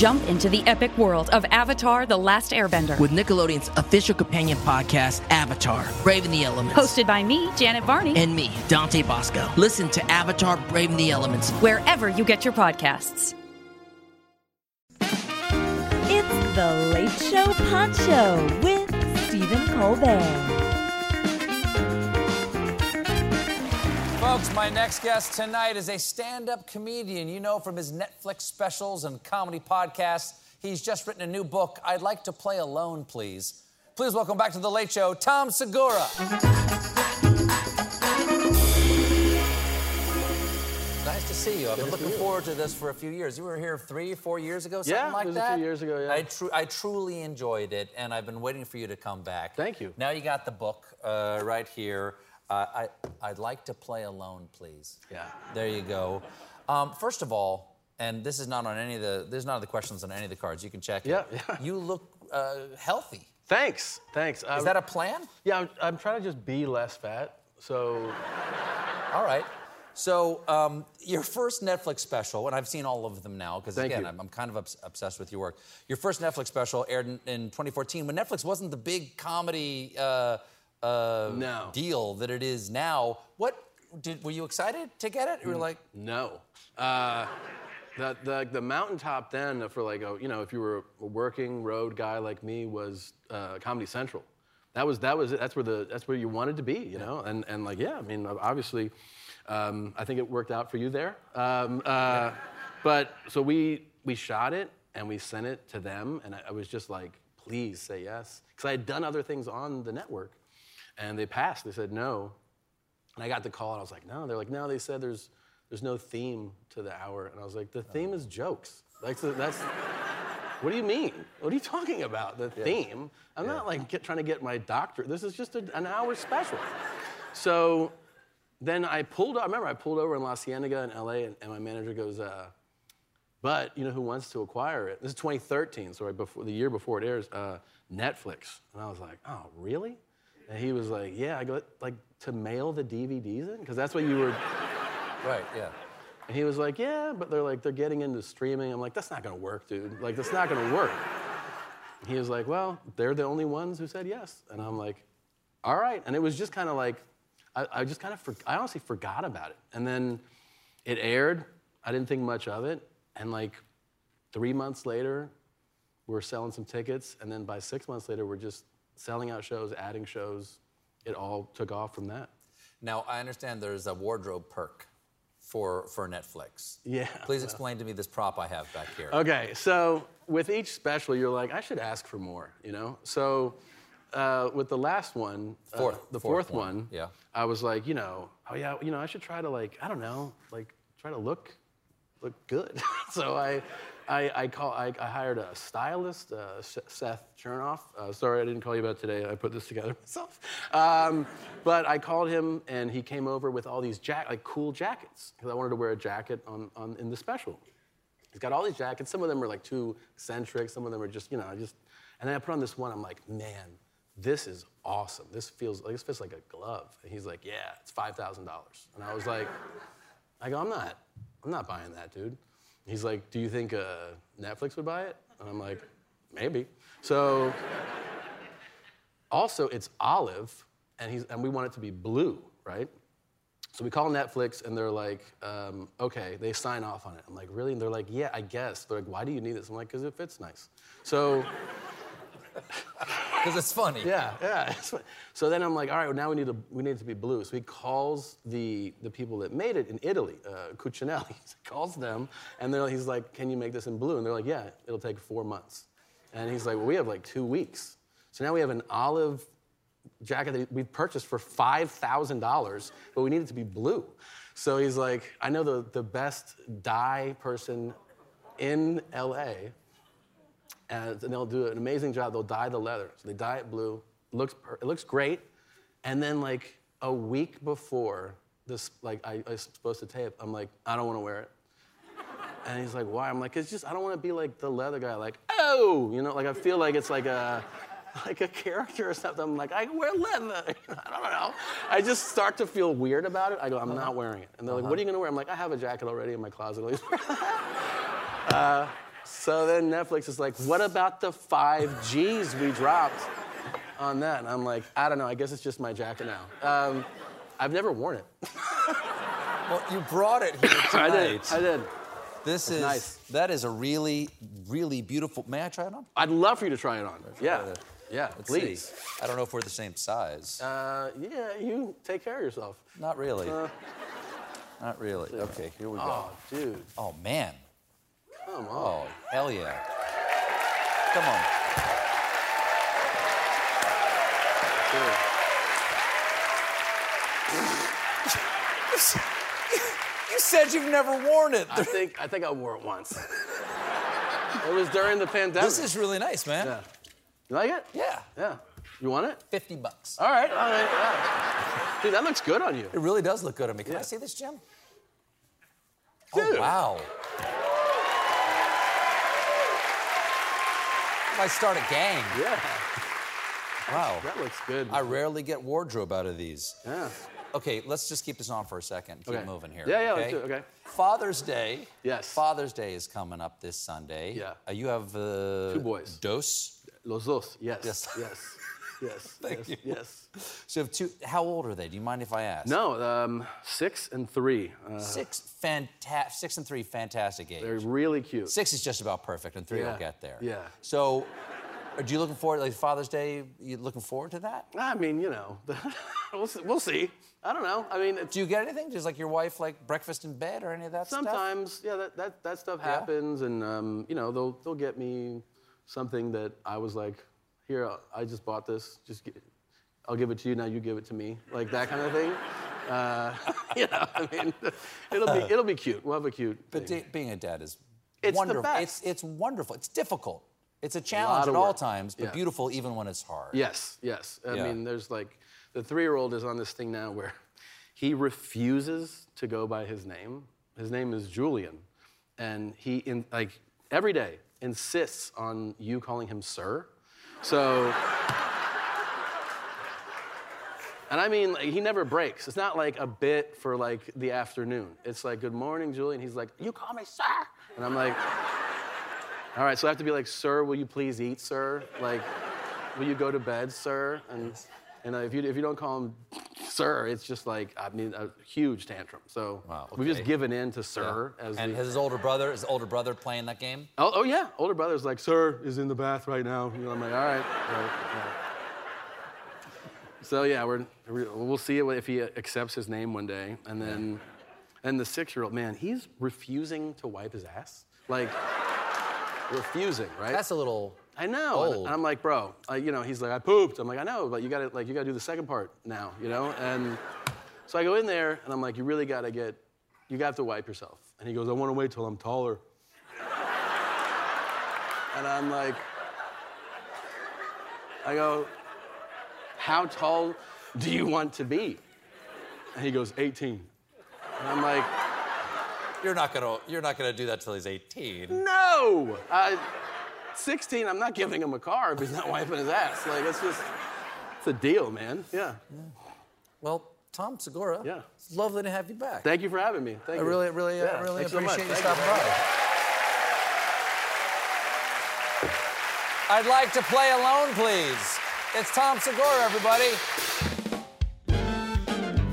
Jump into the epic world of Avatar The Last Airbender. With Nickelodeon's official companion podcast, Avatar Braving the Elements. Hosted by me, Janet Varney. And me, Dante Basco. Listen to Avatar Braving the Elements. Wherever you get your podcasts. It's The Late Show Pod Show with Stephen Colbert. Folks, my next guest tonight is a stand up comedian you know from his Netflix specials and comedy podcasts. He's just written a new book, I'd Like to Play Alone, Please. Please welcome back to The Late Show, Tom Segura. Nice to see you. I've been looking forward to this for a few years. You were here three, four years ago, something Yeah, like it was that. few years ago, yeah. I, tru- I truly enjoyed it, and I've been waiting for you to come back. Thank you. Now you got the book uh, right here. Uh, I, I'd like to play alone, please. Yeah. There you go. Um, first of all, and this is not on any of the. This is not the questions on any of the cards. You can check Yeah, it. yeah. You look uh, healthy. Thanks, thanks. Is that a plan? Yeah, I'm, I'm trying to just be less fat. So, All right. So um, your first Netflix special, and I've seen all of them now because again. I'm, I'm kind of obs- obsessed with your work. Your first Netflix special aired in, in 2014 when Netflix wasn't the big comedy uh, uh, No. deal that it is now. What did? Were you excited to get it? You were like, no. Uh, the, the, the mountaintop then for like, a, you know, if you were a working road guy like me was uh, Comedy Central. That was, that was it. That's where, the, that's where you wanted to be, you know? And, and like, yeah, I mean, obviously, um, I think it worked out for you there. Um, uh, But so we, we shot it and we sent it to them, and I, I was just like, please say yes. Because I had done other things on the network, and they passed. They said no. And I got the call, and I was like, no. They're like, no, they said there's, there's no theme to the hour. And I was like, the theme is jokes. Like, so that's, what do you mean? What are you talking about? The theme? I'm not like get, trying to get my doctorate. This is just a, an hour special. So then I pulled, I remember I pulled over in La Cienega in LA, and, and my manager goes, uh, but you know who wants to acquire it? This is 2013, so right before the year before it airs, uh, Netflix. And I was like, oh, really? And he was like, yeah. I go, like to mail the DVDs in, because that's what you were. right, yeah. And he was like, yeah, but they're like they're getting into streaming. I'm like, that's not gonna work, dude. Like that's not gonna work. He was like, well, they're the only ones who said yes. And I'm like, all right. And it was just kind of like, I, I just kind of, for, I honestly forgot about it. And then it aired. I didn't think much of it. And like three months later, we're selling some tickets. And then by six months later, we're just selling out shows, adding shows. It all took off from that. Now I understand there's a wardrobe perk for for Netflix. Yeah, Please well. explain to me this prop I have back here. Okay, so with each special, you're like, I should ask for more, you know? So uh, with the last one, uh, the fourth fourth, one, one, yeah. I was like, you know, oh yeah, you know, I should try to like, I don't know, like try to look look good. so I, I, I call, I, I hired a stylist, uh, Seth Chernoff. Uh, sorry, I didn't call you about today. I put this together myself. Um, but I called him, and he came over with all these jack, like cool jackets, because I wanted to wear a jacket on, on in the special. He's got all these jackets. Some of them are like too eccentric. Some of them are just, you know, just. And then I put on this one. I'm like, man, this is awesome. This feels like this fits like a glove. And he's like, yeah, it's five thousand dollars. And I was like, I go, I'm not, I'm not buying that, dude. He's like, do you think uh, Netflix would buy it? And I'm like, maybe. So. Also, it's olive, and, he's, and we want it to be blue, right? So we call Netflix, and they're like, um, okay, they sign off on it. I'm like, really? And they're like, yeah, I guess. They're like, why do you need this? I'm like, because it fits nice. So, Because it's funny. yeah, yeah. So then I'm like, all right, well, now we need, to, we need it to be blue. So he calls the, the people that made it in Italy, uh, Cucinelli. He calls them, and they're, he's like, can you make this in blue? And they're like, yeah, it'll take four months. And he's like, well, we have like two weeks. So now we have an olive jacket that we purchased for $5,000, but we need it to be blue. So he's like, I know the, the best dye person in LA. And they'll do an amazing job. They'll dye the leather. So they dye it blue. It looks it looks great. And then like a week before this, like I, I was supposed to tape, I'm like, I don't want to wear it. And he's like, why? I'm like, it's just I don't want to be like the leather guy, like, oh, you know, like I feel like it's like a like a character or something. I'm like, I wear leather. I don't know. I just start to feel weird about it. I go, I'm not wearing it. And they're like, what are you gonna wear? I'm like, I have a jacket already in my closet. uh, so then Netflix is like, what about the five G's we dropped on that? And I'm like, I don't know. I guess it's just my jacket now. Um, I've never worn it. Well, you brought it here I tonight. did. I did. This is nice. that is a really, really beautiful. May I try it on? I'd love for you to try it on. Yeah. To- Yeah, Let's please. see. I don't know if we're the same size. Uh, yeah, you take care of yourself. Not really. Not really. Okay, here we go. Oh, dude. Oh man. Come on. Oh hell yeah. Come on. You said you've never worn it. I think I think I wore it once. it was during the pandemic. This is really nice, man. Yeah. You like it? Yeah. Yeah. You want it? 50 bucks. All right. All right. Yeah. Dude, that looks good on you. It really does look good on me. Can I see this, Jim? Dude. Oh, wow. I start a gang. Yeah. Wow. That looks good. I rarely get wardrobe out of these. yeah. Okay, let's just keep this on for a second. Keep Okay. moving here. Yeah, yeah, let's do it, okay. Father's Day. Yes. Father's Day is coming up this Sunday. Yeah. Uh, you have uh, Two boys. Dos. Los dos. Yes. Yes. Yes. Yes. Thank yes. you. Yes. So you have two. How old are they? Do you mind if I ask? No, um, six and three. Uh, Six, fantastic. six and three, fantastic age. they're really cute. Six is just about perfect, and three will Yeah, get there. yeah. So, are you looking forward, like Father's Day? You looking forward to that? I mean, you know, we'll, see, we'll see. I don't know. I mean, Do you get anything? Does like your wife like breakfast in bed or any of that stuff? sometimes, yeah, that, that, that stuff Yeah? happens, and um, you know, they'll they'll get me something that I was like, here, I just bought this. Just get, I'll give it to you. Now you give it to me, like that kind of thing. Uh, you know, I mean, it'll be it'll be cute. We'll have a cute. But being a dad is It's the wonderful. best. It's it's wonderful. It's difficult. It's a challenge of at all times, but Yeah. beautiful even when it's hard. Yes, yes. I Yeah. mean, there's like the three-year-old is on this thing now where he refuses to go by his name. His name is Julian, and he in like every day insists on you calling him sir. So. And I mean, like, he never breaks. It's not like a bit for like the afternoon. It's like, good morning, Julian. He's like, you call me sir. And I'm like, all right, so I have to be like, sir, will you please eat, sir? Like, will you go to bed, sir? And, and uh, if, you, if you don't call him sir, it's just like, I mean, a huge tantrum. So Wow, we've just okay. given in to sir. As And the, has his older brother, is his older brother playing that game? oh, oh, yeah, older brother's like, sir is in the bath right now. You know, I'm like, all right. all right, all right. So yeah, we're, we'll see if he accepts his name one day. And then, and the six-year-old, man, he's refusing to wipe his ass. Like, refusing, right? That's a little. I know. And Old. I'm like, bro, uh, you know, he's like, I pooped. I'm like, I know, but you gotta like you gotta do the second part now, you know? And so I go in there and I'm like, you really gotta get you got to wipe yourself. And he goes, I wanna wait till I'm taller. and I'm like, I go, how tall do you want to be? And he goes, 18. And I'm like, You're not gonna. You're not gonna do that till he's 18. no! I, 16, I'm not giving him a car if he's not wiping his ass. Like, it's just, it's a deal, man. Yeah. Well, Tom Segura. Yeah. It's lovely to have you back. Thank you for having me. Thank you. I you. really, really, uh, really thanks so appreciate you stopping by. I'd like to play alone, please. It's Tom Segura, everybody.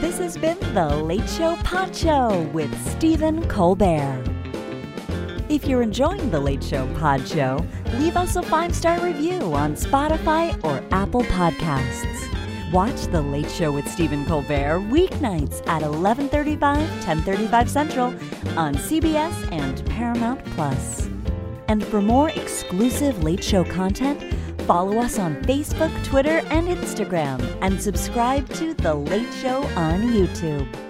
This has been The Late Show Pod Show with Stephen Colbert. If you're enjoying The Late Show Pod Show, leave us a five star review on Spotify or Apple Podcasts. Watch The Late Show with Stephen Colbert weeknights at 11:35, 10:35 Central on CBS and Paramount Plus. And for more exclusive Late Show content, follow us on Facebook, Twitter, and Instagram, and subscribe to The Late Show on YouTube.